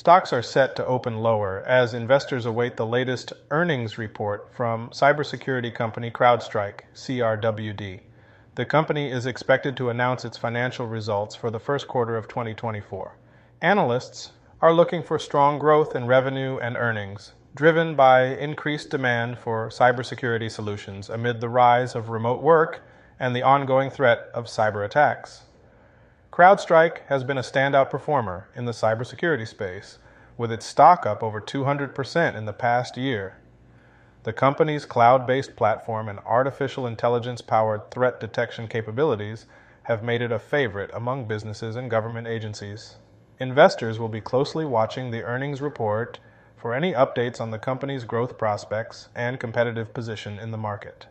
Stocks are set to open lower as investors await the latest earnings report from cybersecurity company CrowdStrike, CRWD. The company is expected to announce its financial results for the first quarter of 2024. Analysts are looking for strong growth in revenue and earnings, driven by increased demand for cybersecurity solutions amid the rise of remote work and the ongoing threat of cyber attacks. CrowdStrike has been a standout performer in the cybersecurity space, with its stock up over 200% in the past year. The company's cloud based platform and artificial intelligence powered threat detection capabilities have made it a favorite among businesses and government agencies. Investors will be closely watching the earnings report for any updates on the company's growth prospects and competitive position in the market.